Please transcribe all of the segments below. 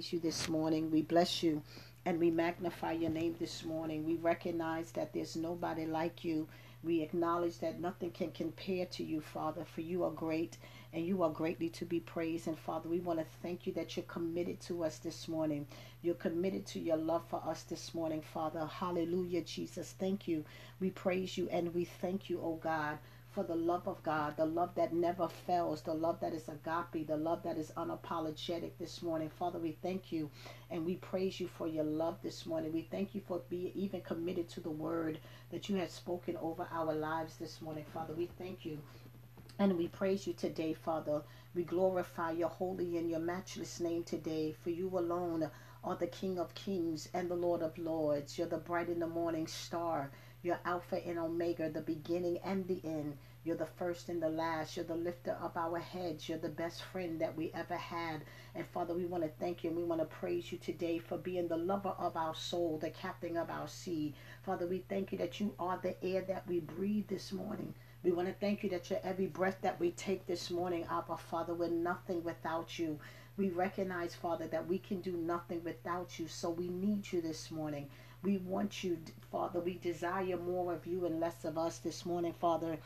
praise you this morning. We bless you and we magnify your name this morning. We recognize that there's nobody like you. We acknowledge that nothing can compare to you, Father, for you are great and you are greatly to be praised. And Father, we want to thank you that you're committed to us this morning. You're committed to your love for us this morning, Father. Hallelujah, Jesus. Thank you. We praise you and we thank you, oh God for the love of God, the love that never fails, the love that is agape, the love that is unapologetic this morning. Father, we thank you and we praise you for your love this morning. We thank you for being even committed to the word that you have spoken over our lives this morning. Father, we thank you and we praise you today, Father. We glorify your holy and your matchless name today, for you alone are the King of kings and the Lord of lords. You're the bright in the morning star. You're Alpha and Omega, the beginning and the end. You're the first and the last. You're the lifter of our heads. You're the best friend that we ever had. And Father, we want to thank you and we want to praise you today for being the lover of our soul, the captain of our sea. Father, we thank you that you are the air that we breathe this morning. We want to thank you that you're every breath that we take this morning, Abba, Father. We're nothing without you. We recognize, Father, that we can do nothing without you. So we need you this morning. We want you, Father. We desire more of you and less of us this morning, Father.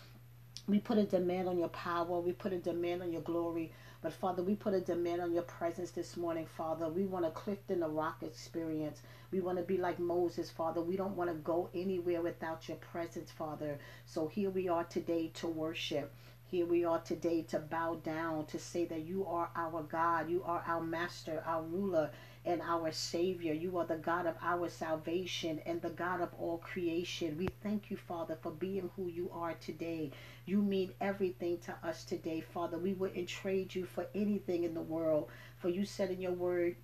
We put a demand on your power. We put a demand on your glory. But Father, we put a demand on your presence this morning, Father. We want a cleft in the Rock experience. We want to be like Moses, Father. We don't want to go anywhere without your presence, Father. So here we are today to worship. Here we are today to bow down, to say that you are our God, you are our master, our ruler, and our Savior. You are the God of our salvation and the God of all creation. We thank you, Father, for being who you are today. You mean everything to us today, Father. We wouldn't trade you for anything in the world. For you said in your word,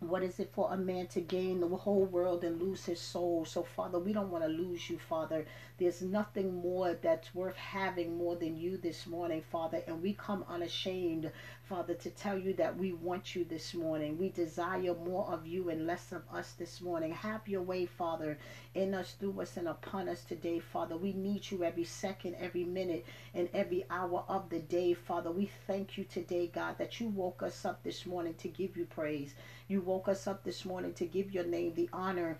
what is it for a man to gain the whole world and lose his soul? So, Father, we don't want to lose you, Father. There's nothing more that's worth having more than you this morning, Father. And we come unashamed, Father, to tell you that we want you this morning. We desire more of you and less of us this morning. Have your way, Father, in us, through us, and upon us today, Father. We need you every second, every minute, and every hour of the day, Father. We thank you today, God, that you woke us up this morning to give you praise. You woke us up this morning to give your name the honor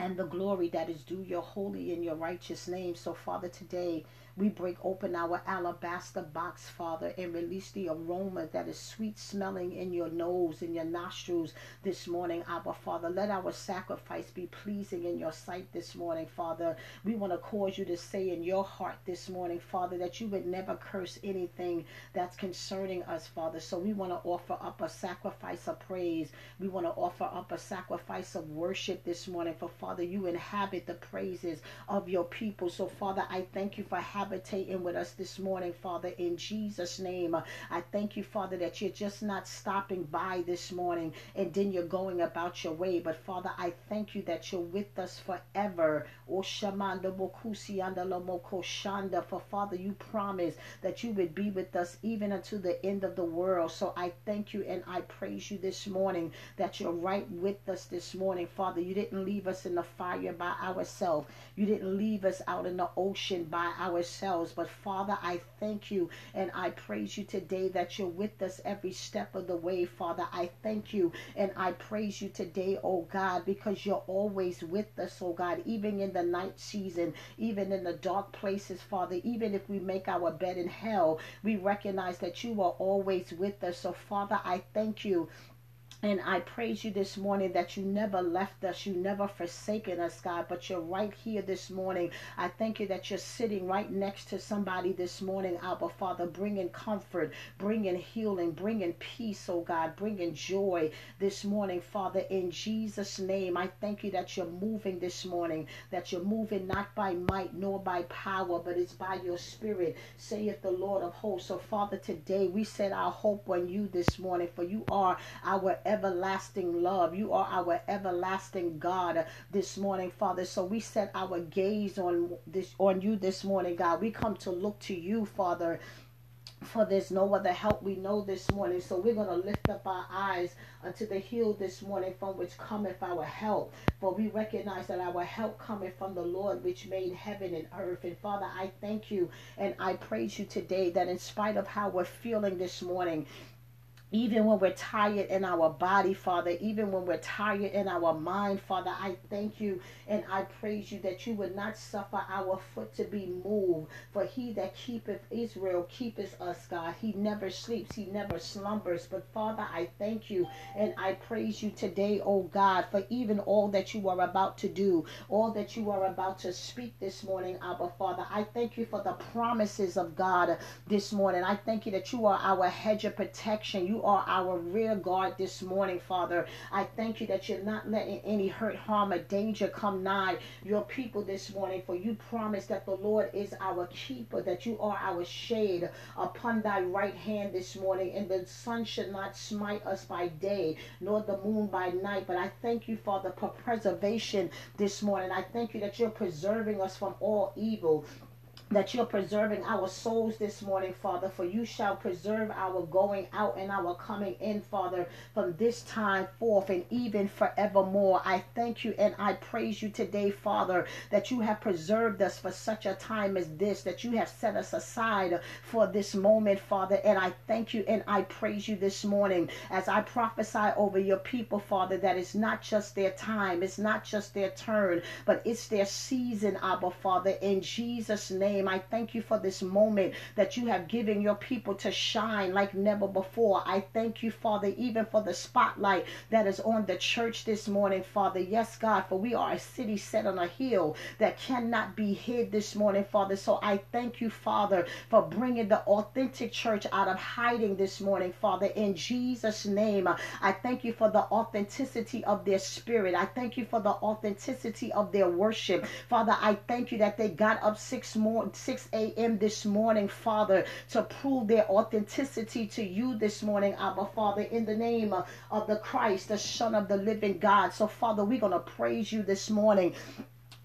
and the glory that is due your holy and your righteous name. So, Father, today we break open our alabaster box, Father, and release the aroma that is sweet smelling in your nose, in your nostrils this morning, Abba, Father. Let our sacrifice be pleasing in your sight this morning, Father. We want to cause you to say in your heart this morning, Father, that you would never curse anything that's concerning us, Father. So we want to offer up a sacrifice of praise. We want to offer up a sacrifice of worship this morning. For Father, you inhabit the praises of your people. So, Father, I thank you for having with us this morning, Father, in Jesus' name. I thank you, Father, that you're just not stopping by this morning and then you're going about your way. But, Father, I thank you that you're with us forever. Oh, For, Father, you promised that you would be with us even until the end of the world. So I thank you and I praise you this morning that you're right with us this morning, Father. You didn't leave us in the fire by ourselves. You didn't leave us out in the ocean by ourselves But Father, I thank you and I praise you today that you're with us every step of the way, Father. I thank you and I praise you today, oh God, because you're always with us, oh God, even in the night season, even in the dark places, Father, even if we make our bed in hell, we recognize that you are always with us. So, Father, I thank you and I praise you this morning that you never left us, you never forsaken us, God, but you're right here this morning. I thank you that you're sitting right next to somebody this morning, Abba Father, bringing comfort, bringing healing, bringing peace, oh God, bringing joy this morning, Father, in Jesus' name. I thank you that you're moving this morning, that you're moving not by might nor by power, but it's by your spirit, saith the Lord of hosts. So, Father, today we set our hope on you this morning, for you are our everlasting love. You are our everlasting God this morning, Father. So we set our gaze on this on you this morning, God. We come to look to you, Father for there's no other help we know this morning. So we're going to lift up our eyes unto the hill this morning from which cometh our help. For we recognize that our help cometh from the Lord which made heaven and earth. And Father, I thank you and I praise you today that in spite of how we're feeling this morning, even when we're tired in our body, Father, even when we're tired in our mind, Father, I thank you and I praise you that you would not suffer our foot to be moved. For he that keepeth Israel keepeth us, God. He never sleeps, he never slumbers. But Father, I thank you and I praise you today, oh God, for even all that you are about to do, all that you are about to speak this morning, Abba Father. I thank you for the promises of God this morning. I thank you that you are our hedge of protection. You are our rear guard this morning, Father. I thank you that you're not letting any hurt, harm, or danger come nigh your people this morning. For you promise that the Lord is our keeper, that you are our shade upon thy right hand this morning, and the sun should not smite us by day, nor the moon by night. But I thank you, Father, for preservation this morning. I thank you that you're preserving us from all evil that you're preserving our souls this morning, Father, for you shall preserve our going out and our coming in, Father, from this time forth and even forevermore. I thank you and I praise you today, Father, that you have preserved us for such a time as this, that you have set us aside for this moment, Father. And I thank you and I praise you this morning as I prophesy over your people, Father, that it's not just their time, it's not just their turn, but it's their season, Abba, Father, in Jesus' name name. I thank you for this moment that you have given your people to shine like never before. I thank you, Father, even for the spotlight that is on the church this morning, Father. Yes, God, for we are a city set on a hill that cannot be hid this morning, Father. So I thank you, Father, for bringing the authentic church out of hiding this morning, Father. In Jesus' name, I thank you for the authenticity of their spirit. I thank you for the authenticity of their worship. Father, I thank you that they got up six more 6 a.m. this morning, Father, to prove their authenticity to you this morning, Abba, Father, in the name of the Christ, the Son of the living God. So, Father, we're going to praise you this morning.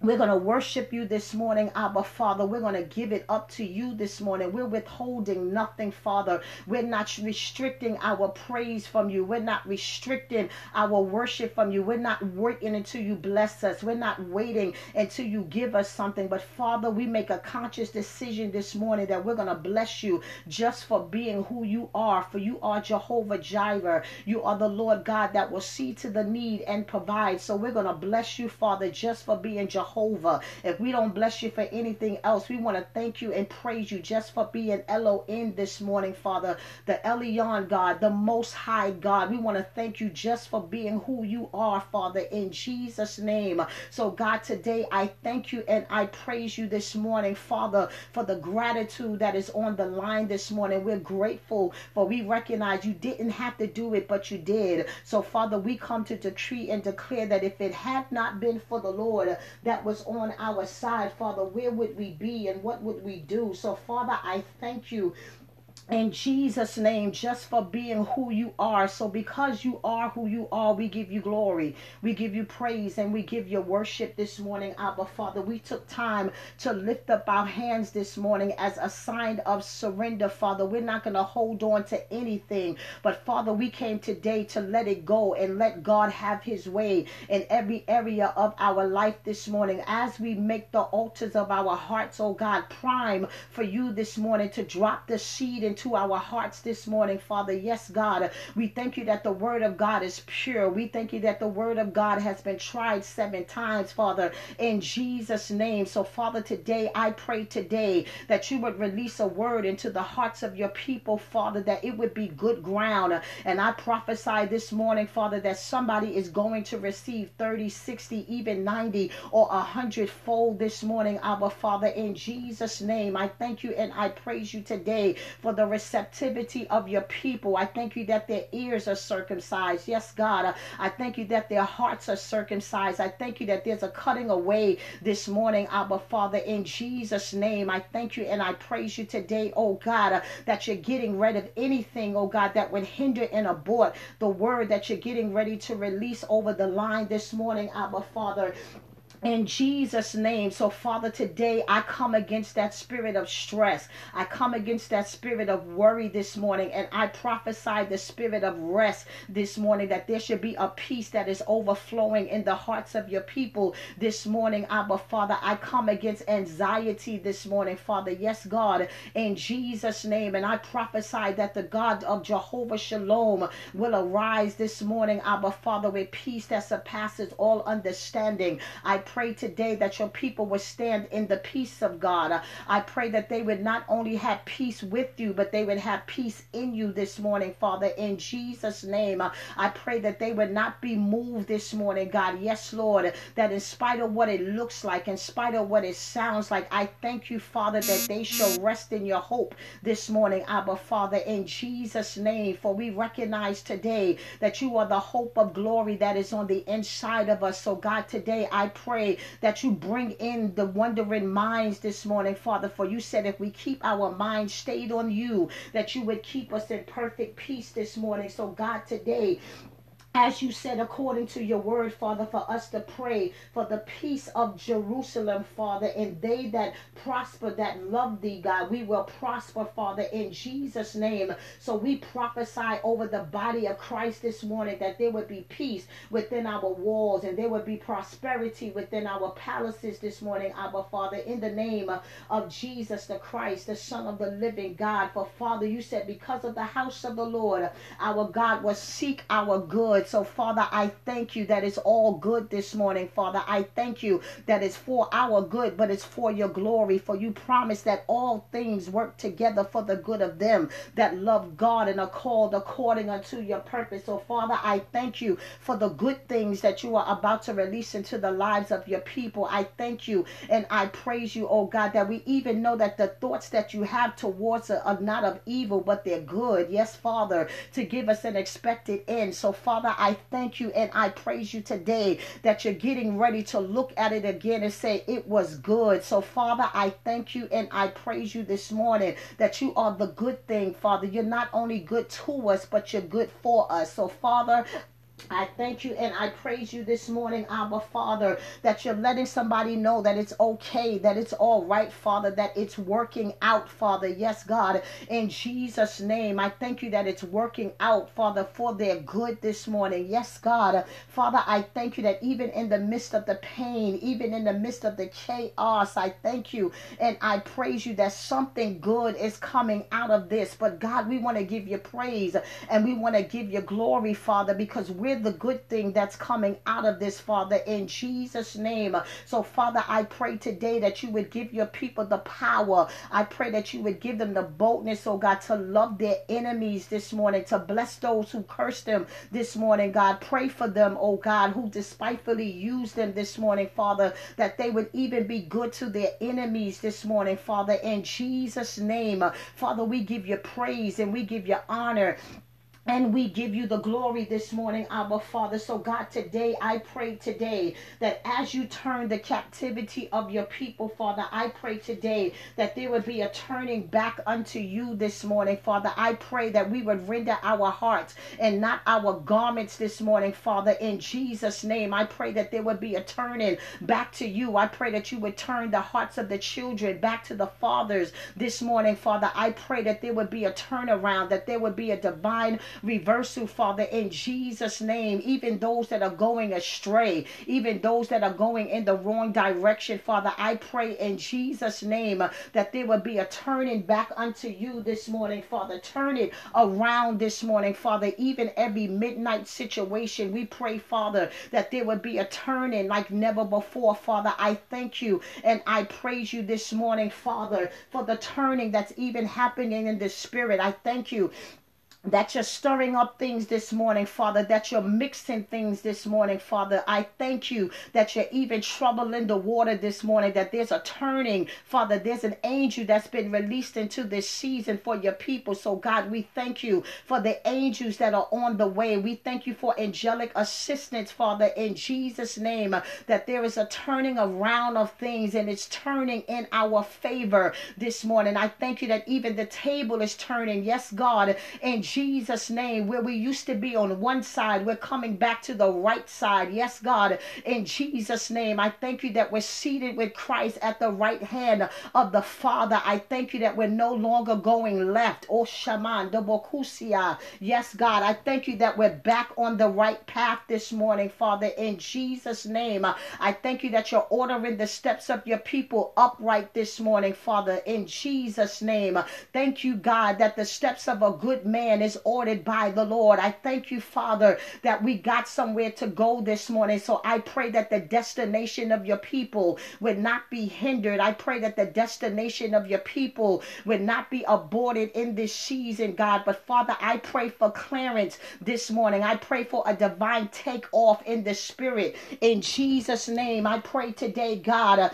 We're going to worship you this morning, Abba Father. We're going to give it up to you this morning. We're withholding nothing, Father. We're not restricting our praise from you. We're not restricting our worship from you. We're not waiting until you bless us. We're not waiting until you give us something. But Father, we make a conscious decision this morning that we're going to bless you just for being who you are. For you are Jehovah Jireh. You are the Lord God that will see to the need and provide. So we're going to bless you, Father, just for being Jehovah Jehovah. If we don't bless you for anything else, we want to thank you and praise you just for being Elohim this morning, Father. The Elyon God, the Most High God. We want to thank you just for being who you are, Father, in Jesus' name. So, God, today I thank you and I praise you this morning, Father, for the gratitude that is on the line this morning. We're grateful for we recognize you didn't have to do it, but you did. So, Father, we come to decree and declare that if it had not been for the Lord that was on our side, Father, where would we be and what would we do? So, Father, I thank you in Jesus' name, just for being who you are. So, because you are who you are, we give you glory, we give you praise, and we give you worship this morning, Abba Father. We took time to lift up our hands this morning as a sign of surrender, Father. We're not going to hold on to anything, but Father, we came today to let it go and let God have His way in every area of our life this morning as we make the altars of our hearts, oh God, prime for you this morning to drop the seed in into our hearts this morning, Father. Yes, God, we thank you that the word of God is pure. We thank you that the word of God has been tried seven times, Father, in Jesus' name. So, Father, today I pray today that you would release a word into the hearts of your people, Father, that it would be good ground. And I prophesy this morning, Father, that somebody is going to receive 30, 60, even 90 or a fold this morning, our Father, in Jesus' name. I thank you and I praise you today for the receptivity of your people. I thank you that their ears are circumcised. Yes, God. Uh, I thank you that their hearts are circumcised. I thank you that there's a cutting away this morning, Abba Father, in Jesus' name. I thank you and I praise you today, oh God, uh, that you're getting rid of anything, oh God, that would hinder and abort the word that you're getting ready to release over the line this morning, Abba Father in Jesus' name. So, Father, today I come against that spirit of stress. I come against that spirit of worry this morning, and I prophesy the spirit of rest this morning that there should be a peace that is overflowing in the hearts of your people this morning. Abba, Father, I come against anxiety this morning, Father. Yes, God, in Jesus' name. And I prophesy that the God of Jehovah Shalom will arise this morning, Abba, Father, with peace that surpasses all understanding. I pray today that your people would stand in the peace of God. I pray that they would not only have peace with you, but they would have peace in you this morning, Father, in Jesus' name. I pray that they would not be moved this morning, God. Yes, Lord, that in spite of what it looks like, in spite of what it sounds like, I thank you, Father, that they shall rest in your hope this morning, Abba, Father, in Jesus' name. For we recognize today that you are the hope of glory that is on the inside of us. So, God, today I pray pray that you bring in the wondering minds this morning, Father. For you said if we keep our minds stayed on you, that you would keep us in perfect peace this morning. So, God, today, as you said, according to your word, Father, for us to pray for the peace of Jerusalem, Father, and they that prosper, that love thee, God, we will prosper, Father, in Jesus' name. So we prophesy over the body of Christ this morning that there would be peace within our walls and there would be prosperity within our palaces this morning, Abba, Father, in the name of Jesus the Christ, the Son of the living God. For Father, you said, because of the house of the Lord, our God will seek our good. So, Father, I thank you that it's all good this morning, Father. I thank you that it's for our good, but it's for your glory. For you promise that all things work together for the good of them that love God and are called according unto your purpose. So, Father, I thank you for the good things that you are about to release into the lives of your people. I thank you and I praise you, oh God, that we even know that the thoughts that you have towards us are not of evil, but they're good. Yes, Father, to give us an expected end. So, Father, I thank you and I praise you today that you're getting ready to look at it again and say it was good. So, Father, I thank you and I praise you this morning that you are the good thing, Father. You're not only good to us, but you're good for us. So, Father, I thank you and I praise you this morning, Abba Father, that you're letting somebody know that it's okay, that it's all right, Father, that it's working out, Father. Yes, God, in Jesus' name, I thank you that it's working out, Father, for their good this morning. Yes, God, Father, I thank you that even in the midst of the pain, even in the midst of the chaos, I thank you and I praise you that something good is coming out of this. But God, we want to give you praise and we want to give you glory, Father, because we the good thing that's coming out of this, Father, in Jesus' name. So, Father, I pray today that you would give your people the power. I pray that you would give them the boldness, oh God, to love their enemies this morning, to bless those who curse them this morning, God. Pray for them, oh God, who despitefully use them this morning, Father, that they would even be good to their enemies this morning, Father, in Jesus' name. Father, we give you praise and we give you honor and we give you the glory this morning, Abba Father. So, God, today I pray today that as you turn the captivity of your people, Father, I pray today that there would be a turning back unto you this morning, Father. I pray that we would render our hearts and not our garments this morning, Father, in Jesus' name. I pray that there would be a turning back to you. I pray that you would turn the hearts of the children back to the fathers this morning, Father. I pray that there would be a turnaround, that there would be a divine reversal, Father, in Jesus' name. Even those that are going astray, even those that are going in the wrong direction, Father, I pray in Jesus' name that there will be a turning back unto you this morning, Father. Turn it around this morning, Father. Even every midnight situation, we pray, Father, that there would be a turning like never before, Father. I thank you and I praise you this morning, Father, for the turning that's even happening in the spirit. I thank you that you're stirring up things this morning, Father, that you're mixing things this morning, Father. I thank you that you're even troubling the water this morning, that there's a turning, Father. There's an angel that's been released into this season for your people. So, God, we thank you for the angels that are on the way. We thank you for angelic assistance, Father, in Jesus' name, that there is a turning around of things and it's turning in our favor this morning. I thank you that even the table is turning. Yes, God, in Jesus' name. Where we used to be on one side, we're coming back to the right side. Yes, God, in Jesus' name. I thank you that we're seated with Christ at the right hand of the Father. I thank you that we're no longer going left. Oh, Shaman, Dobokusia. Yes, God, I thank you that we're back on the right path this morning, Father, in Jesus' name. I thank you that you're ordering the steps of your people upright this morning, Father, in Jesus' name. Thank you, God, that the steps of a good man is ordered by the Lord. I thank you, Father, that we got somewhere to go this morning. So I pray that the destination of your people would not be hindered. I pray that the destination of your people would not be aborted in this season, God. But Father, I pray for clearance this morning. I pray for a divine takeoff in the spirit. In Jesus' name, I pray today, God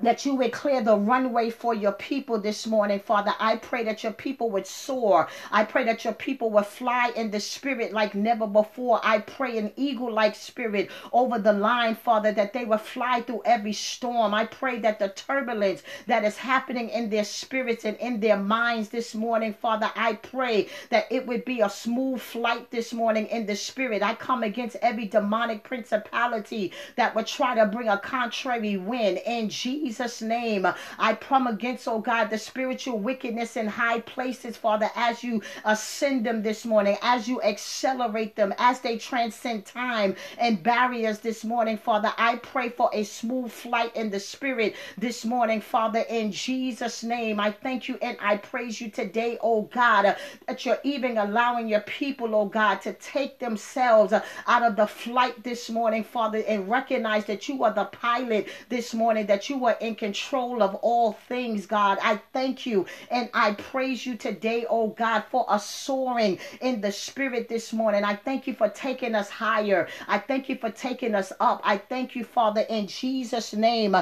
that you would clear the runway for your people this morning, Father. I pray that your people would soar. I pray that your people would fly in the spirit like never before. I pray an eagle like spirit over the line, Father, that they would fly through every storm. I pray that the turbulence that is happening in their spirits and in their minds this morning, Father, I pray that it would be a smooth flight this morning in the spirit. I come against every demonic principality that would try to bring a contrary wind in Jesus. Jesus' name. I come against, oh God, the spiritual wickedness in high places, Father, as you ascend them this morning, as you accelerate them, as they transcend time and barriers this morning, Father. I pray for a smooth flight in the spirit this morning, Father, in Jesus' name. I thank you and I praise you today, oh God, that you're even allowing your people, oh God, to take themselves out of the flight this morning, Father, and recognize that you are the pilot this morning, that you are in control of all things, God. I thank you and I praise you today, oh God, for a soaring in the spirit this morning. I thank you for taking us higher. I thank you for taking us up. I thank you, Father, in Jesus' name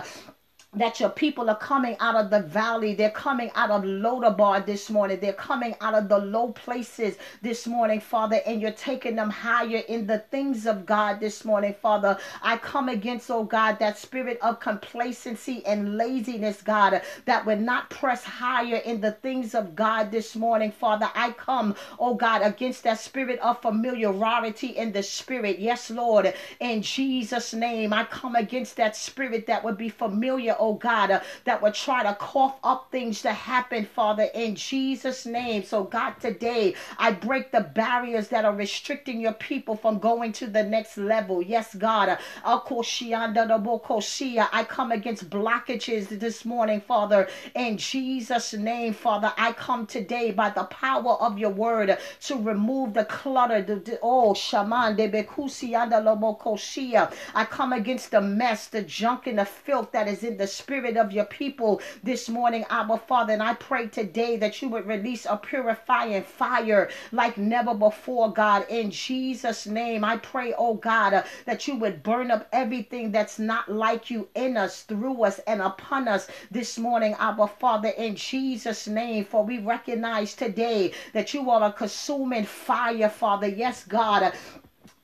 that your people are coming out of the valley. They're coming out of Lodabar this morning. They're coming out of the low places this morning, Father, and you're taking them higher in the things of God this morning, Father. I come against, oh God, that spirit of complacency and laziness, God, that would not press higher in the things of God this morning, Father. I come, oh God, against that spirit of familiarity in the spirit. Yes, Lord, in Jesus' name, I come against that spirit that would be familiar, God, uh, that would try to cough up things to happen, Father, in Jesus' name. So, God, today I break the barriers that are restricting your people from going to the next level. Yes, God. Uh, I come against blockages this morning, Father, in Jesus' name, Father. I come today by the power of your word to remove the clutter. The, the, oh, Shaman, I come against the mess, the junk, and the filth that is in the spirit of your people this morning, Abba Father. And I pray today that you would release a purifying fire like never before, God. In Jesus' name, I pray, oh God, uh, that you would burn up everything that's not like you in us, through us, and upon us this morning, Abba Father. In Jesus' name, for we recognize today that you are a consuming fire, Father. Yes, God.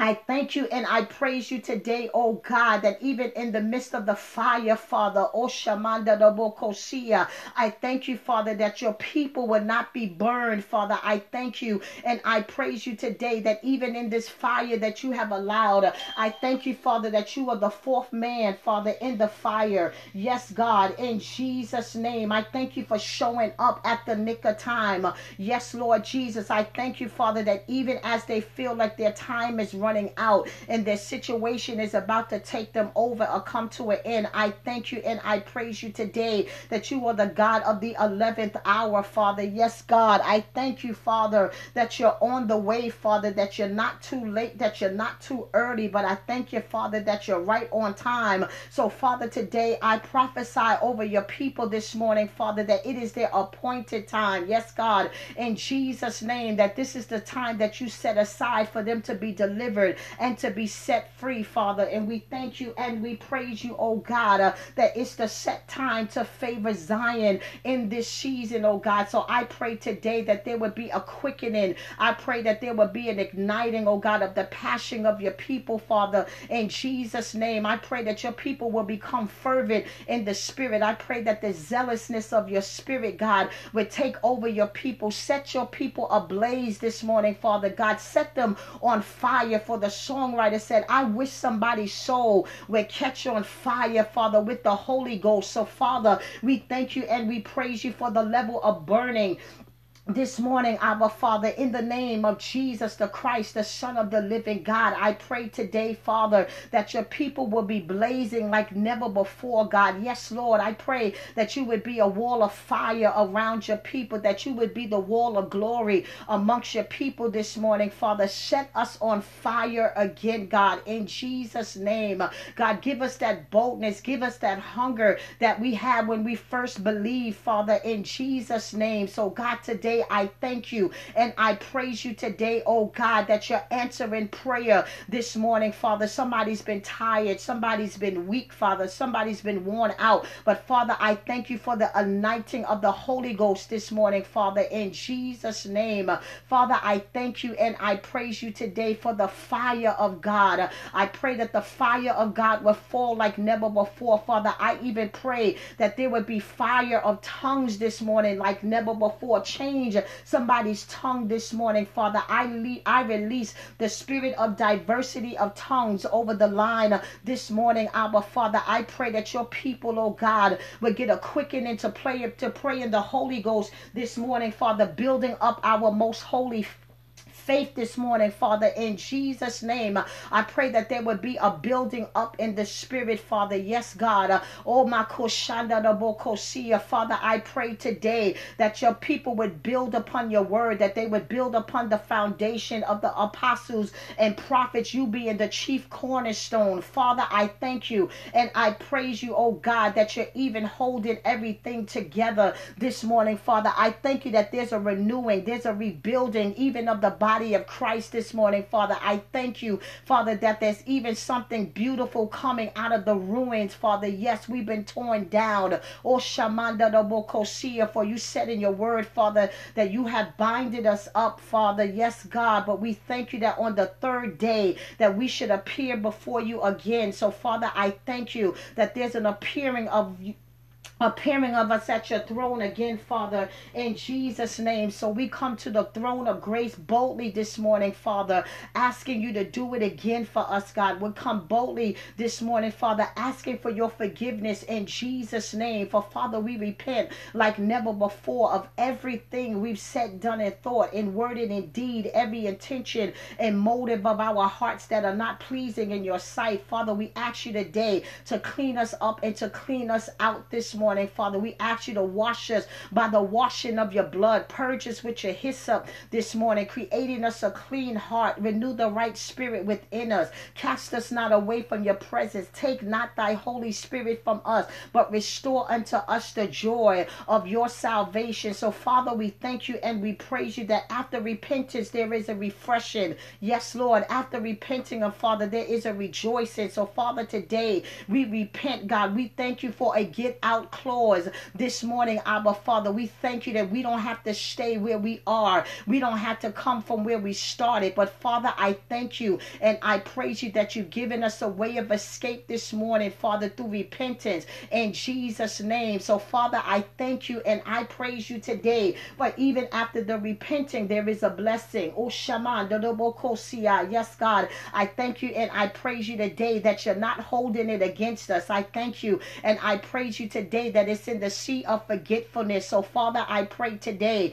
I thank you and I praise you today, oh God, that even in the midst of the fire, Father, oh Shamanda Bokosia, I thank you, Father, that your people will not be burned, Father. I thank you and I praise you today that even in this fire that you have allowed, I thank you, Father, that you are the fourth man, Father, in the fire. Yes, God, in Jesus' name, I thank you for showing up at the nick of time. Yes, Lord Jesus, I thank you, Father, that even as they feel like their time is running running out and their situation is about to take them over or come to an end. I thank you and I praise you today that you are the God of the 11th hour, Father. Yes, God, I thank you, Father, that you're on the way, Father, that you're not too late, that you're not too early, but I thank you, Father, that you're right on time. So, Father, today I prophesy over your people this morning, Father, that it is their appointed time. Yes, God, in Jesus' name, that this is the time that you set aside for them to be delivered delivered and to be set free, Father. And we thank you and we praise you, oh God, uh, that it's the set time to favor Zion in this season, oh God. So I pray today that there would be a quickening. I pray that there would be an igniting, oh God, of the passion of your people, Father. In Jesus' name, I pray that your people will become fervent in the spirit. I pray that the zealousness of your spirit, God, would take over your people. Set your people ablaze this morning, Father God. Set them on fire. For the songwriter said, I wish somebody's soul would catch on fire, Father, with the Holy Ghost. So, Father, we thank you and we praise you for the level of burning this morning, our Father, in the name of Jesus the Christ, the Son of the living God, I pray today, Father, that your people will be blazing like never before, God. Yes, Lord, I pray that you would be a wall of fire around your people, that you would be the wall of glory amongst your people this morning, Father. Set us on fire again, God, in Jesus' name. God, give us that boldness, give us that hunger that we had when we first believed, Father, in Jesus' name. So, God, today, today I thank you and I praise you today, oh God, that you're answering prayer this morning, Father. Somebody's been tired, somebody's been weak, Father, somebody's been worn out. But Father, I thank you for the anointing of the Holy Ghost this morning, Father, in Jesus' name. Father, I thank you and I praise you today for the fire of God. I pray that the fire of God will fall like never before, Father. I even pray that there would be fire of tongues this morning like never before. Change change somebody's tongue this morning, Father. I, le- I release the spirit of diversity of tongues over the line this morning, Abba Father. I pray that your people, oh God, will get a quickening to pray to pray in the Holy Ghost this morning, Father, building up our most holy faith this morning, Father, in Jesus' name. I pray that there would be a building up in the spirit, Father. Yes, God. Oh, my koshanda bokosia, Father, I pray today that your people would build upon your word, that they would build upon the foundation of the apostles and prophets, you being the chief cornerstone. Father, I thank you and I praise you, oh God, that you're even holding everything together this morning, Father. I thank you that there's a renewing, there's a rebuilding, even of the body body of Christ this morning, Father. I thank you, Father, that there's even something beautiful coming out of the ruins, Father. Yes, we've been torn down. Oh, Shamanda Bokosia, for you said in your word, Father, that you have binded us up, Father. Yes, God, but we thank you that on the third day that we should appear before you again. So, Father, I thank you that there's an appearing of appearing of us at your throne again, Father, in Jesus' name. So we come to the throne of grace boldly this morning, Father, asking you to do it again for us, God. We come boldly this morning, Father, asking for your forgiveness in Jesus' name. For Father, we repent like never before of everything we've said, done, and thought, in word and in deed, every intention and motive of our hearts that are not pleasing in your sight. Father, we ask you today to clean us up and to clean us out this morning morning, Father. We ask you to wash us by the washing of your blood. Purge us with your hyssop this morning, creating us a clean heart. Renew the right spirit within us. Cast us not away from your presence. Take not thy Holy Spirit from us, but restore unto us the joy of your salvation. So, Father, we thank you and we praise you that after repentance, there is a refreshing. Yes, Lord, after repenting of Father, there is a rejoicing. So, Father, today we repent, God. We thank you for a get out clause this morning, Abba Father. We thank you that we don't have to stay where we are. We don't have to come from where we started. But Father, I thank you and I praise you that you've given us a way of escape this morning, Father, through repentance in Jesus' name. So, Father, I thank you and I praise you today. But even after the repenting, there is a blessing. Oh, Shaman. Yes, God, I thank you and I praise you today that you're not holding it against us. I thank you and I praise you today that it's in the sea of forgetfulness. So, Father, I pray today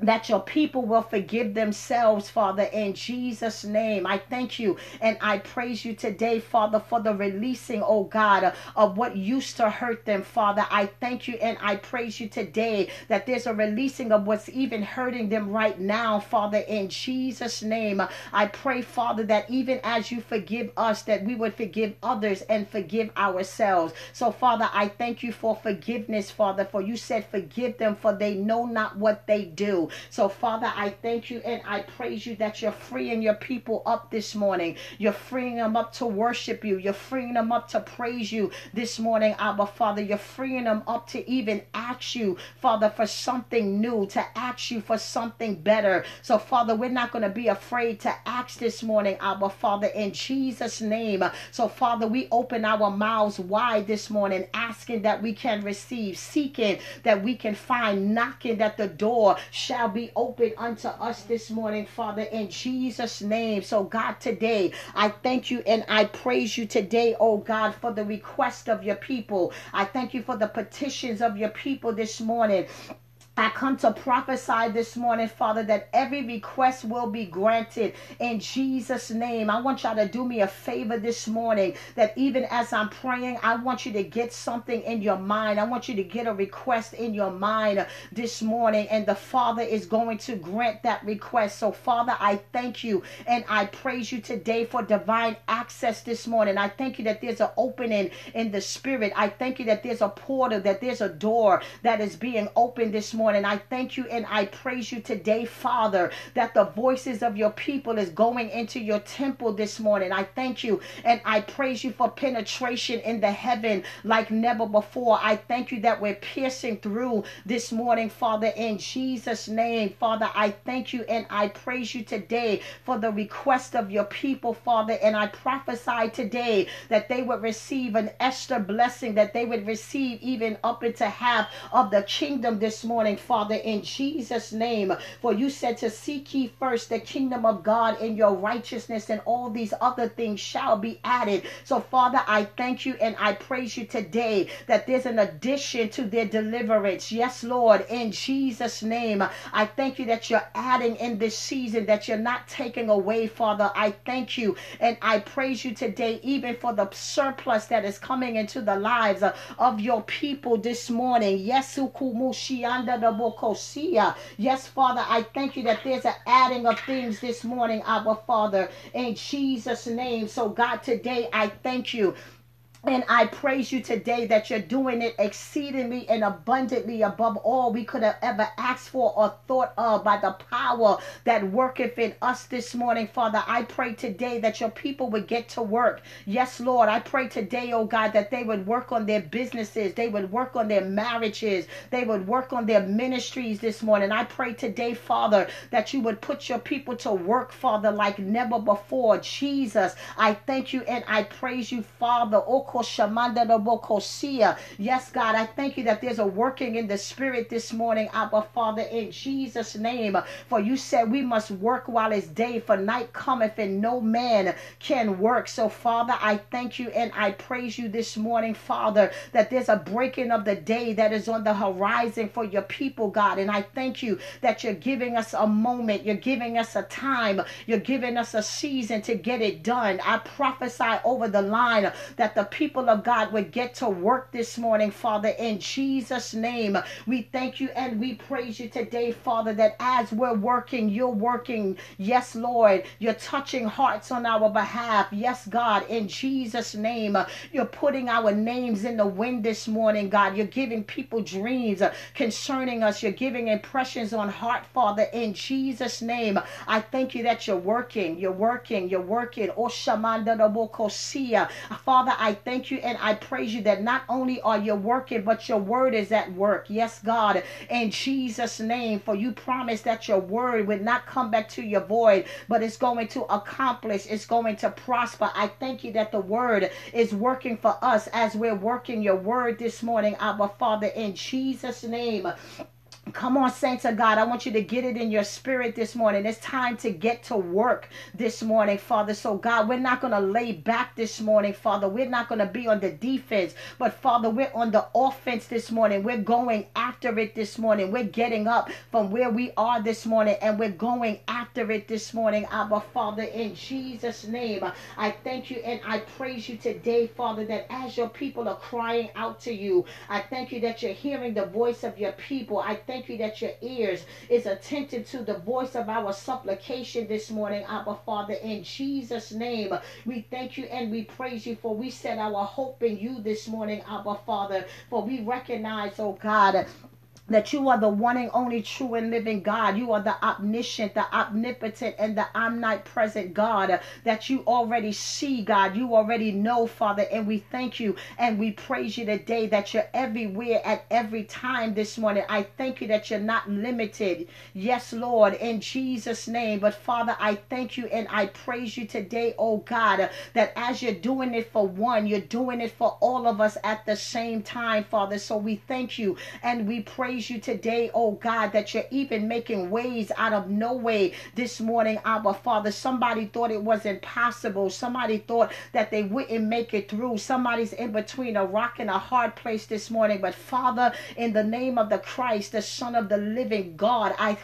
that your people will forgive themselves, Father, in Jesus' name. I thank you and I praise you today, Father, for the releasing, oh God, of what used to hurt them, Father. I thank you and I praise you today that there's a releasing of what's even hurting them right now, Father, in Jesus' name. I pray, Father, that even as you forgive us, that we would forgive others and forgive ourselves. So, Father, I thank you for forgiveness, Father, for you said, forgive them, for they know not what they do. So, Father, I thank you and I praise you that you're freeing your people up this morning. You're freeing them up to worship you. You're freeing them up to praise you this morning, Abba Father. You're freeing them up to even ask you, Father, for something new, to ask you for something better. So, Father, we're not going to be afraid to ask this morning, Abba Father, in Jesus' name. So, Father, we open our mouths wide this morning, asking that we can receive, seeking that we can find, knocking that the door shall be open unto us this morning, Father, in Jesus' name. So, God, today, I thank you and I praise you today, oh God, for the request of your people. I thank you for the petitions of your people this morning. I come to prophesy this morning, Father, that every request will be granted in Jesus' name. I want y'all to do me a favor this morning that even as I'm praying, I want you to get something in your mind. I want you to get a request in your mind this morning, and the Father is going to grant that request. So, Father, I thank you and I praise you today for divine access this morning. I thank you that there's an opening in the spirit. I thank you that there's a portal, that there's a door that is being opened this morning morning. I thank you and I praise you today, Father, that the voices of your people is going into your temple this morning. I thank you and I praise you for penetration in the heaven like never before. I thank you that we're piercing through this morning, Father, in Jesus' name. Father, I thank you and I praise you today for the request of your people, Father, and I prophesy today that they would receive an Esther blessing, that they would receive even up into half of the kingdom this morning, Father, in Jesus' name. For you said to seek ye first the kingdom of God and your righteousness, and all these other things shall be added. So, Father, I thank you and I praise you today that there's an addition to their deliverance. Yes, Lord, in Jesus' name. I thank you that you're adding in this season, that you're not taking away, Father. I thank you and I praise you today, even for the surplus that is coming into the lives of your people this morning. Yes, Yes, Father, I thank you that there's an adding of things this morning, Abba Father, in Jesus' name. So, God, today I thank you and I praise you today that you're doing it exceedingly and abundantly above all we could have ever asked for or thought of by the power that worketh in us this morning, Father. I pray today that your people would get to work. Yes, Lord. I pray today, oh God, that they would work on their businesses, they would work on their marriages, they would work on their ministries this morning. I pray today, Father, that you would put your people to work, Father, like never before. Jesus, I thank you and I praise you, Father. Oh, Yes, God, I thank you that there's a working in the spirit this morning, Abba Father, in Jesus' name. For you said we must work while it's day, for night cometh and no man can work. So, Father, I thank you and I praise you this morning, Father, that there's a breaking of the day that is on the horizon for your people, God. And I thank you that you're giving us a moment, you're giving us a time, you're giving us a season to get it done. I prophesy over the line that the people of God would get to work this morning, Father, in Jesus' name. We thank you and we praise you today, Father, that as we're working, you're working. Yes, Lord, you're touching hearts on our behalf. Yes, God, in Jesus' name. You're putting our names in the wind this morning, God. You're giving people dreams concerning us. You're giving impressions on heart, Father, in Jesus' name. I thank you that you're working. You're working. You're working. Oh, Father, I thank you and I praise you that not only are you working, but your word is at work. Yes, God, in Jesus' name, for you promised that your word would not come back to your void, but it's going to accomplish, it's going to prosper. I thank you that the word is working for us as we're working your word this morning, our Father, in Jesus' name. Come on, saints of God. I want you to get it in your spirit this morning. It's time to get to work this morning, Father. So, God, we're not going to lay back this morning, Father. We're not going to be on the defense, but, Father, we're on the offense this morning. We're going after it this morning. We're getting up from where we are this morning and we're going after it this morning, Abba, Father, in Jesus' name. I thank you and I praise you today, Father, that as your people are crying out to you, I thank you that you're hearing the voice of your people. I thank thank you that your ears is attentive to the voice of our supplication this morning, Abba Father. In Jesus' name, we thank you and we praise you for we set our hope in you this morning, Abba Father. For we recognize, oh God, that you are the one and only true and living God. You are the omniscient, the omnipotent, and the omnipresent God that you already see, God. You already know, Father, and we thank you and we praise you today that you're everywhere at every time this morning. I thank you that you're not limited. Yes, Lord, in Jesus' name. But Father, I thank you and I praise you today, oh God, that as you're doing it for one, you're doing it for all of us at the same time, Father. So we thank you and we praise praise you today, oh God, that you're even making ways out of no way this morning, Abba Father. Somebody thought it was impossible. Somebody thought that they wouldn't make it through. Somebody's in between a rock and a hard place this morning. But Father, in the name of the Christ, the Son of the living God, I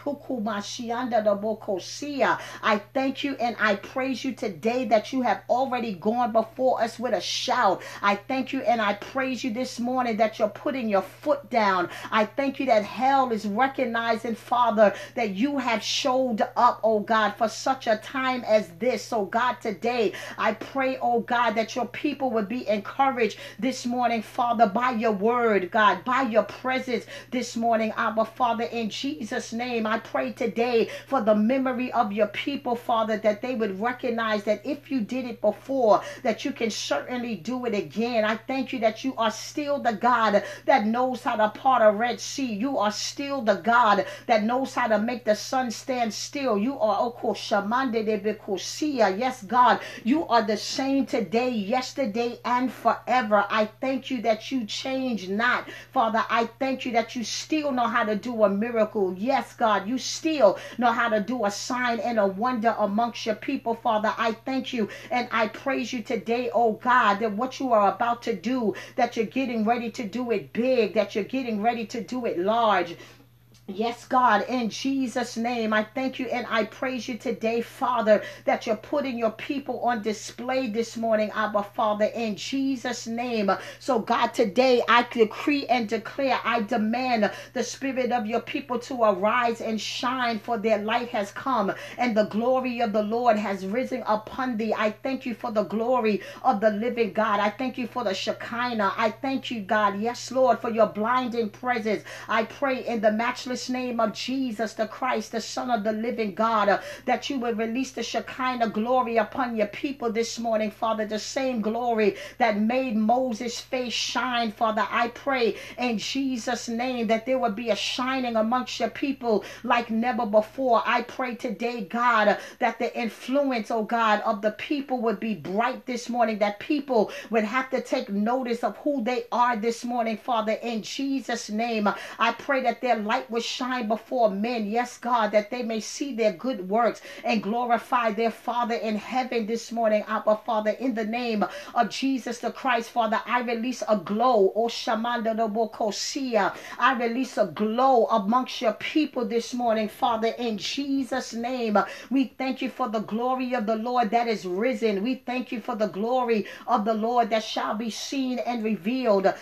I thank you and I praise you today that you have already gone before us with a shout. I thank you and I praise you this morning that you're putting your foot down. I thank you that hell is recognizing, Father, that you have showed up, oh God, for such a time as this. So, God, today I pray, oh God, that your people would be encouraged this morning, Father, by your word, God, by your presence this morning, our Father, in Jesus' name. I pray today for the memory of your people, Father, that they would recognize that if you did it before, that you can certainly do it again. I thank you that you are still the God that knows how to part a Red Sea you are still the God that knows how to make the sun stand still. You are oh, Yes, God, you are the same today, yesterday, and forever. I thank you that you change not. Father, I thank you that you still know how to do a miracle. Yes, God, you still know how to do a sign and a wonder amongst your people, Father. I thank you and I praise you today, oh God, that what you are about to do, that you're getting ready to do it big, that you're getting ready to do it large. Yes, God, in Jesus' name, I thank you and I praise you today, Father, that you're putting your people on display this morning, Abba, Father, in Jesus' name. So, God, today I decree and declare, I demand the spirit of your people to arise and shine, for their light has come and the glory of the Lord has risen upon thee. I thank you for the glory of the living God. I thank you for the Shekinah. I thank you, God, yes, Lord, for your blinding presence. I pray in the matchless matchless name of Jesus the Christ, the Son of the living God, uh, that you will release the Shekinah glory upon your people this morning, Father, the same glory that made Moses' face shine, Father. I pray in Jesus' name that there will be a shining amongst your people like never before. I pray today, God, that the influence, oh God, of the people would be bright this morning, that people would have to take notice of who they are this morning, Father, in Jesus' name. I pray that their light would shine before men, yes, God, that they may see their good works and glorify their Father in heaven this morning, Abba Father, in the name of Jesus the Christ, Father, I release a glow, oh Shamanda Bokosia. I release a glow amongst your people this morning, Father, in Jesus' name. We thank you for the glory of the Lord that is risen. We thank you for the glory of the Lord that shall be seen and revealed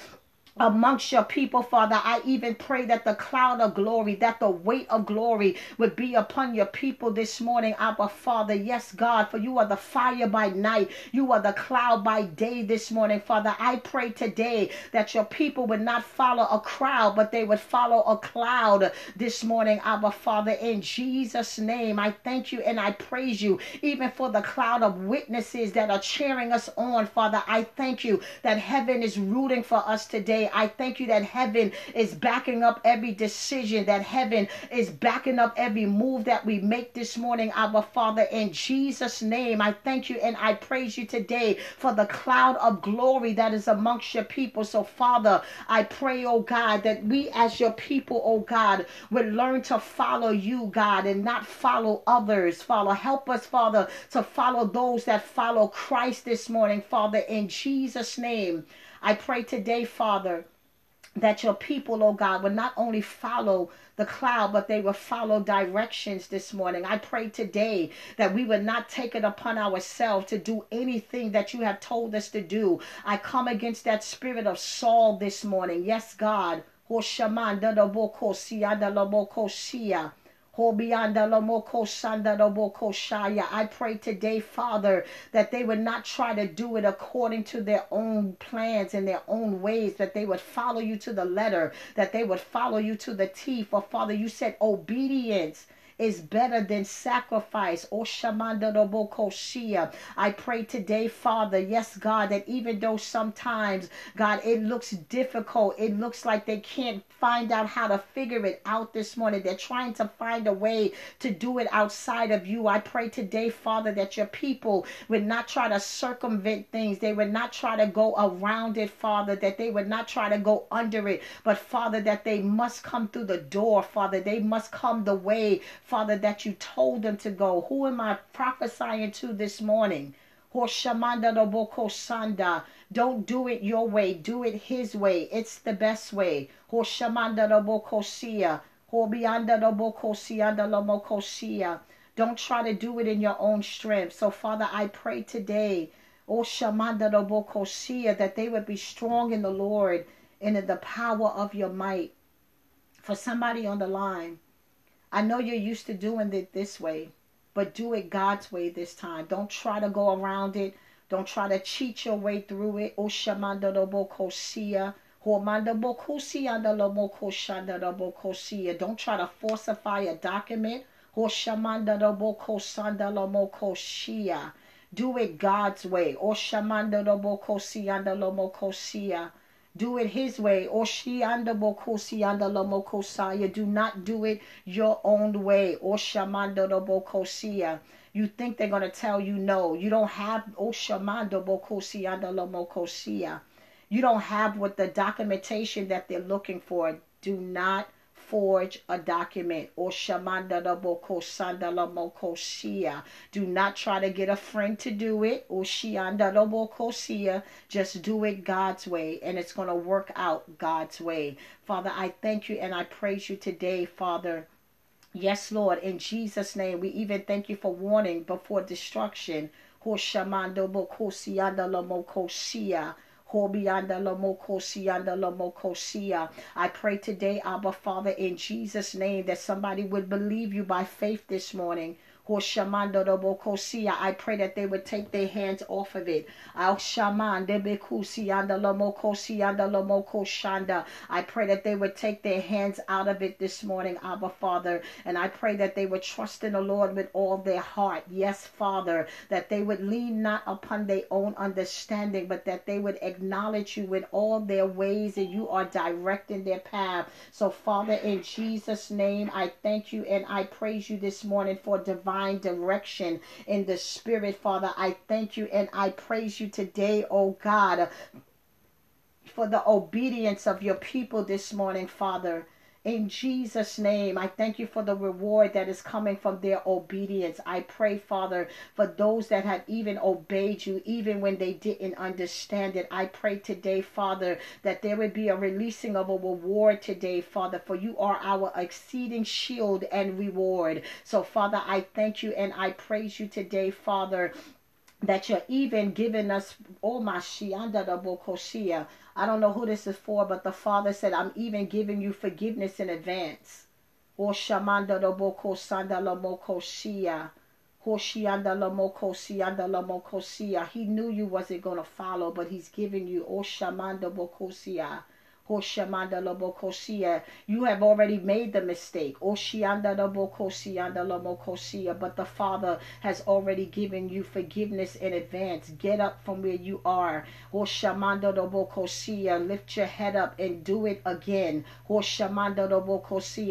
amongst your people, Father. I even pray that the cloud of glory, that the weight of glory would be upon your people this morning, Abba Father. Yes, God, for you are the fire by night, you are the cloud by day this morning, Father. I pray today that your people would not follow a crowd, but they would follow a cloud this morning, Abba Father. In Jesus' name, I thank you and I praise you, even for the cloud of witnesses that are cheering us on, Father. I thank you that heaven is rooting for us today today. I thank you that heaven is backing up every decision, that heaven is backing up every move that we make this morning, our Father. In Jesus' name, I thank you and I praise you today for the cloud of glory that is amongst your people. So, Father, I pray, oh God, that we as your people, oh God, would learn to follow you, God, and not follow others. Father, help us, Father, to follow those that follow Christ this morning, Father, in Jesus' name. I pray today, Father, that your people, oh God, will not only follow the cloud, but they will follow directions this morning. I pray today that we would not take it upon ourselves to do anything that you have told us to do. I come against that spirit of Saul this morning. Yes, God. I pray today, Father, that they would not try to do it according to their own plans and their own ways, that they would follow you to the letter, that they would follow you to the T. For Father, you said obedience is better than sacrifice. Oh, I pray today, Father, yes, God, that even though sometimes, God, it looks difficult, it looks like they can't find out how to figure it out this morning. They're trying to find a way to do it outside of you. I pray today, Father, that your people would not try to circumvent things. They would not try to go around it, Father, that they would not try to go under it, but Father, that they must come through the door, Father. They must come the way, Father, that you told them to go. Who am I prophesying to this morning? Don't do it your way. Do it his way. It's the best way. Don't try to do it in your own strength. So, Father, I pray today, that they would be strong in the Lord and in the power of your might. For somebody on the line, I know you're used to doing it this way, but do it God's way this time. Don't try to go around it. Don't try to cheat your way through it. Don't try to falsify a document. Oh, do it God's way. Oh, Do it his way. Do not do it your own way. Or shamando bokosiya. Uh, you think they're going to tell you no. You don't have oh, You don't have what the documentation that they're looking for. Do not forge a document. Or shamanda do not try to get a friend to do it. Oh, or just do it God's way and it's going to work out God's way. Father I thank you and I praise you today Father. Yes, Lord, in Jesus' name, we even thank you for warning before destruction. Oh, I pray today, Abba Father, in Jesus' name, that somebody would believe you by faith this morning. I pray that they would take their hands off of it. I pray that they would take their hands out of it this morning, Abba Father. And I pray that they would trust in the Lord with all their heart. Yes, Father, that they would lean not upon their own understanding, but that they would acknowledge you with all their ways and you are directing their path. So, Father, in Jesus' name, I thank you and I praise you this morning for divine divine direction in the spirit, Father. I thank you and I praise you today, oh God, for the obedience of your people this morning, Father. In Jesus' name, I thank you for the reward that is coming from their obedience. I pray, Father, for those that have even obeyed you, even when they didn't understand it. I pray today, Father, that there would be a releasing of a reward today, Father, for you are our exceeding shield and reward. So, Father, I thank you and I praise you today, Father that you're even giving us oh my shianda da bokoshia oh, uh, I don't know who this is for, but the Father said, I'm even giving you forgiveness in advance. O shamanda loboko sanda lomoko shia. Uh, Hoshianda lomoko sianda lomoko sia. Uh. He knew you wasn't to follow, but he's giving you O shamanda bokosia. You have already made the mistake. But the Father has already given you forgiveness in advance. Get up from where you are. Lift your head up and do it again.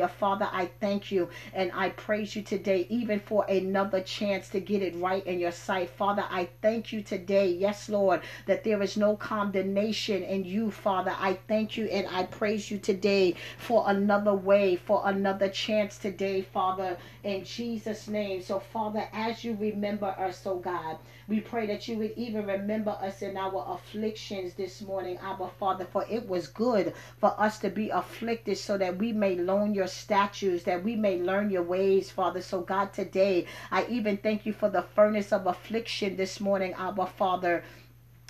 Father, I thank you and I praise you today, even for another chance to get it right in your sight. Father, I thank you today, yes, Lord, that there is no condemnation in you, Father. I thank you you and I praise you today for another way, for another chance today, Father, in Jesus' name. So, Father, as you remember us, oh God, we pray that you would even remember us in our afflictions this morning, Abba Father, for it was good for us to be afflicted so that we may learn your statutes, that we may learn your ways, Father. So, God, today, I even thank you for the furnace of affliction this morning, Abba Father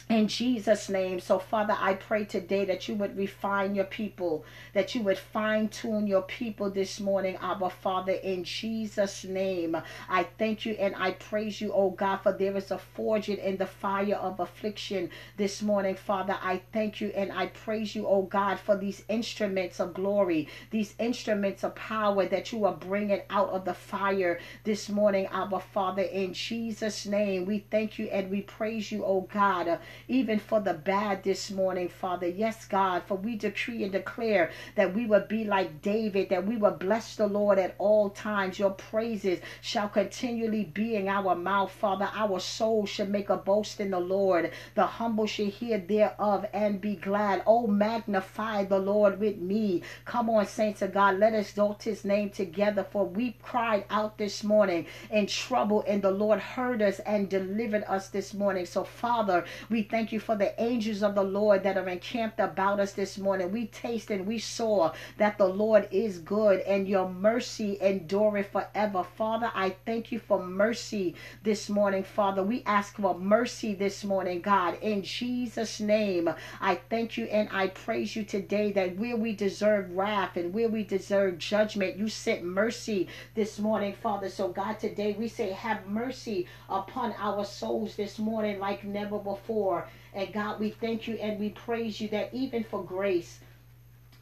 in Jesus' name. So, Father, I pray today that you would refine your people, that you would fine tune your people this morning, Abba Father, in Jesus' name. I thank you and I praise you, oh God, for there is a forging in the fire of affliction this morning, Father. I thank you and I praise you, oh God, for these instruments of glory, these instruments of power that you are bringing out of the fire this morning, Abba Father, in Jesus' name. We thank you and we praise you, oh God even for the bad this morning, Father. Yes, God, for we decree and declare that we will be like David, that we will bless the Lord at all times. Your praises shall continually be in our mouth, Father. Our soul shall make a boast in the Lord. The humble shall hear thereof and be glad. Oh, magnify the Lord with me. Come on, saints of God, let us exalt his name together, for we cried out this morning in trouble, and the Lord heard us and delivered us this morning. So, Father, we thank you for the angels of the Lord that are encamped about us this morning. We taste and we saw that the Lord is good and your mercy endureth forever. Father, I thank you for mercy this morning, Father. We ask for mercy this morning, God, in Jesus' name. I thank you and I praise you today that where we deserve wrath and where we deserve judgment, you sent mercy this morning, Father. So, God, today we say, have mercy upon our souls this morning like never before. And God, we thank you and we praise you that even for grace,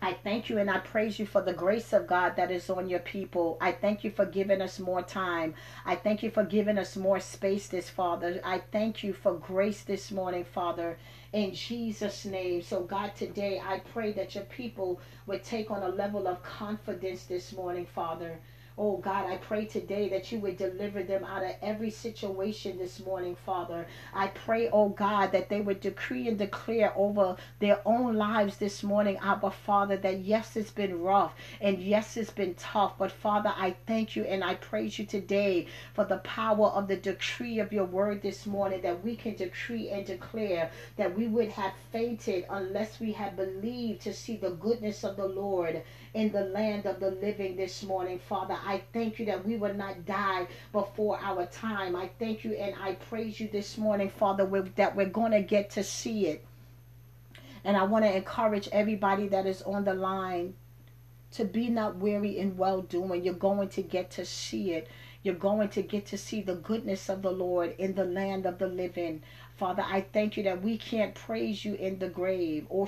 I thank you and I praise you for the grace of God that is on your people. I thank you for giving us more time. I thank you for giving us more space this Father. I thank you for grace this morning, Father, in Jesus' name. So, God, today I pray that your people would take on a level of confidence this morning, Father. Oh God, I pray today that you would deliver them out of every situation this morning, Father. I pray, oh God, that they would decree and declare over their own lives this morning, Abba Father, that yes, it's been rough and yes, it's been tough, but Father, I thank you and I praise you today for the power of the decree of your word this morning that we can decree and declare that we would have fainted unless we had believed to see the goodness of the Lord in the land of the living this morning, Father. I thank you that we will not die before our time. I thank you and I praise you this morning, Father, that we're going to get to see it. And I want to encourage everybody that is on the line to be not weary in well doing. You're going to get to see it. You're going to get to see the goodness of the Lord in the land of the living. Father, I thank you that we can't praise you in the grave. Oh,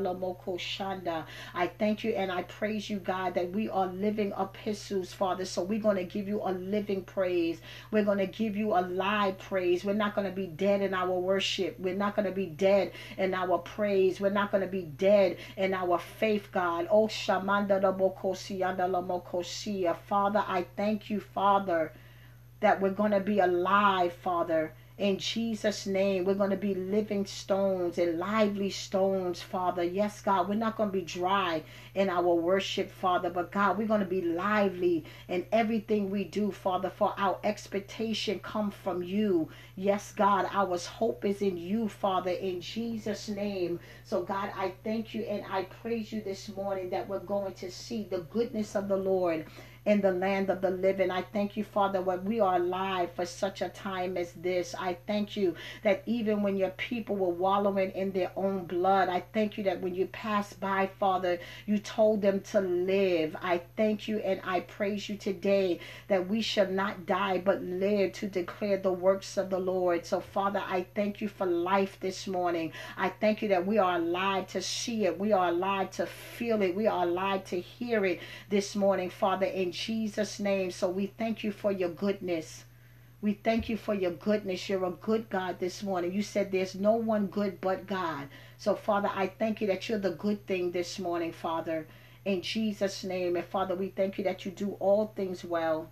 Lamoko Shanda. I thank you and I praise you, God, that we are living epistles, Father. So we're going to give you a living praise. We're going to give you a live praise. We're not going to be dead in our worship. We're not going to be dead in our praise. We're not going to be dead in our faith, God. Oh, Shamanda Father, I thank you, Father, that we're going to be alive, Father in Jesus' name, we're going to be living stones and lively stones, Father. Yes, God, we're not going to be dry in our worship, Father, but God, we're going to be lively in everything we do, Father, for our expectation come from you. Yes, God, our hope is in you, Father, in Jesus' name. So, God, I thank you and I praise you this morning that we're going to see the goodness of the Lord in the land of the living. I thank you, Father, when we are alive for such a time as this. I thank you that even when your people were wallowing in their own blood, I thank you that when you passed by, Father, you told them to live. I thank you and I praise you today that we shall not die but live to declare the works of the Lord. So, Father, I thank you for life this morning. I thank you that we are alive to see it. We are alive to feel it. We are alive to hear it this morning, Father, in Jesus' name. So we thank you for your goodness. We thank you for your goodness. You're a good God this morning. You said there's no one good but God. So, Father, I thank you that you're the good thing this morning, Father, in Jesus' name. And, Father, we thank you that you do all things well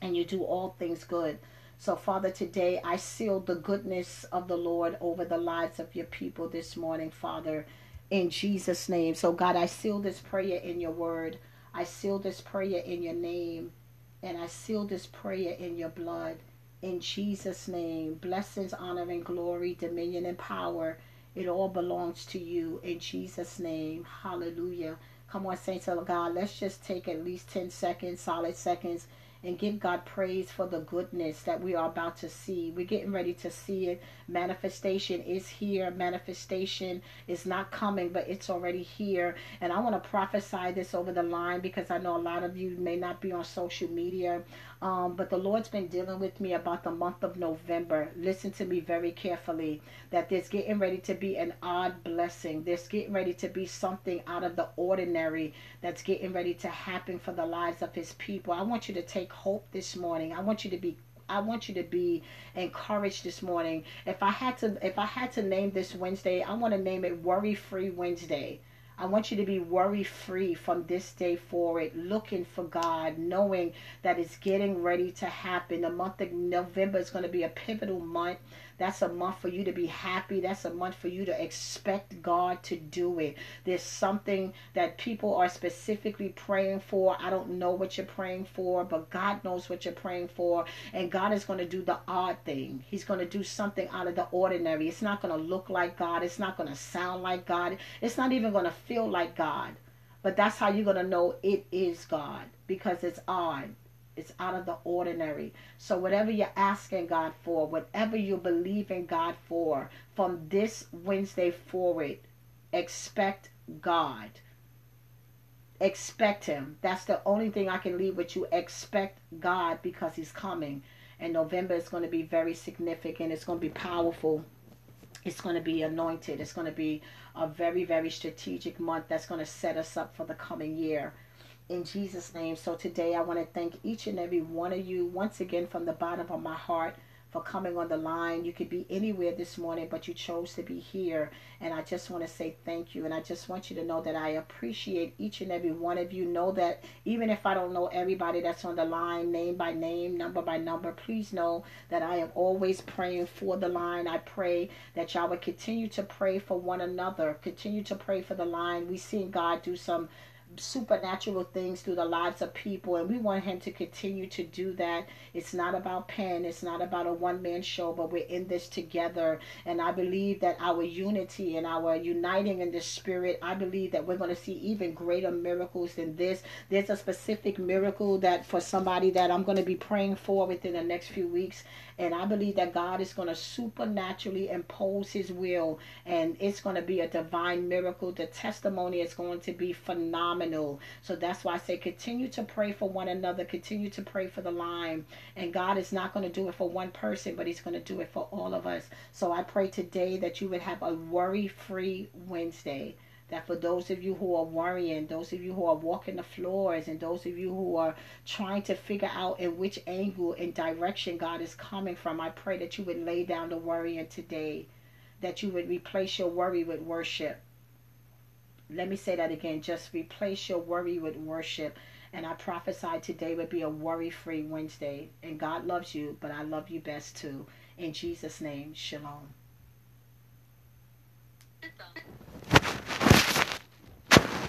and you do all things good. So, Father, today I seal the goodness of the Lord over the lives of your people this morning, Father, in Jesus' name. So, God, I seal this prayer in your word. I seal this prayer in your name, and I seal this prayer in your blood. In Jesus' name, blessings, honor, and glory, dominion, and power, it all belongs to you. In Jesus' name, hallelujah. Come on, saints of God, let's just take at least 10 seconds, solid seconds, and give God praise for the goodness that we are about to see. We're getting ready to see it. Manifestation is here. Manifestation is not coming, but it's already here. And I want to prophesy this over the line because I know a lot of you may not be on social media. Um, but the Lord's been dealing with me about the month of November. Listen to me very carefully. That there's getting ready to be an odd blessing. There's getting ready to be something out of the ordinary that's getting ready to happen for the lives of His people. I want you to take hope this morning. I want you to be I want you to be encouraged this morning. If I had to if I had to name this Wednesday, I want to name it Worry Free Wednesday. I want you to be worry free from this day forward, looking for God, knowing that it's getting ready to happen. The month of November is going to be a pivotal month. That's a month for you to be happy. That's a month for you to expect God to do it. There's something that people are specifically praying for. I don't know what you're praying for, but God knows what you're praying for. And God is going to do the odd thing. He's going to do something out of the ordinary. It's not going to look like God. It's not going to sound like God. It's not even going to feel like God. But that's how you're going to know it is God because it's odd. It's out of the ordinary. So whatever you're asking God for, whatever you believe in God for, from this Wednesday forward, expect God. Expect Him. That's the only thing I can leave with you. Expect God because He's coming. And November is going to be very significant. It's going to be powerful. It's going to be anointed. It's going to be a very, very strategic month that's going to set us up for the coming year in Jesus' name. So today I want to thank each and every one of you once again from the bottom of my heart for coming on the line. You could be anywhere this morning, but you chose to be here. And I just want to say thank you. And I just want you to know that I appreciate each and every one of you. Know that even if I don't know everybody that's on the line, name by name, number by number, please know that I am always praying for the line. I pray that y'all would continue to pray for one another, continue to pray for the line. We seen God do some supernatural things through the lives of people and we want him to continue to do that. It's not about pen it's not about a one-man show but we're in this together. And i believe that our unity and our uniting in the spirit i believe that we're going to see even greater miracles than this. There's a specific miracle that for somebody that i'm going to be praying for within the next few weeks and I believe that God is going to supernaturally impose his will and it's going to be a divine miracle. The testimony is going to be phenomenal. So that's why I say continue to pray for one another, continue to pray for the line. And God is not going to do it for one person, but he's going to do it for all of us. So I pray today that you would have a worry free Wednesday that for those of you who are worrying, those of you who are walking the floors, and those of you who are trying to figure out in which angle and direction God is coming from, I pray that you would lay down the worrying today, that you would replace your worry with worship. Let me say that again. Just replace your worry with worship. And I prophesy today would be a worry free Wednesday. And God loves you, but I love you best too. In Jesus' name, shalom.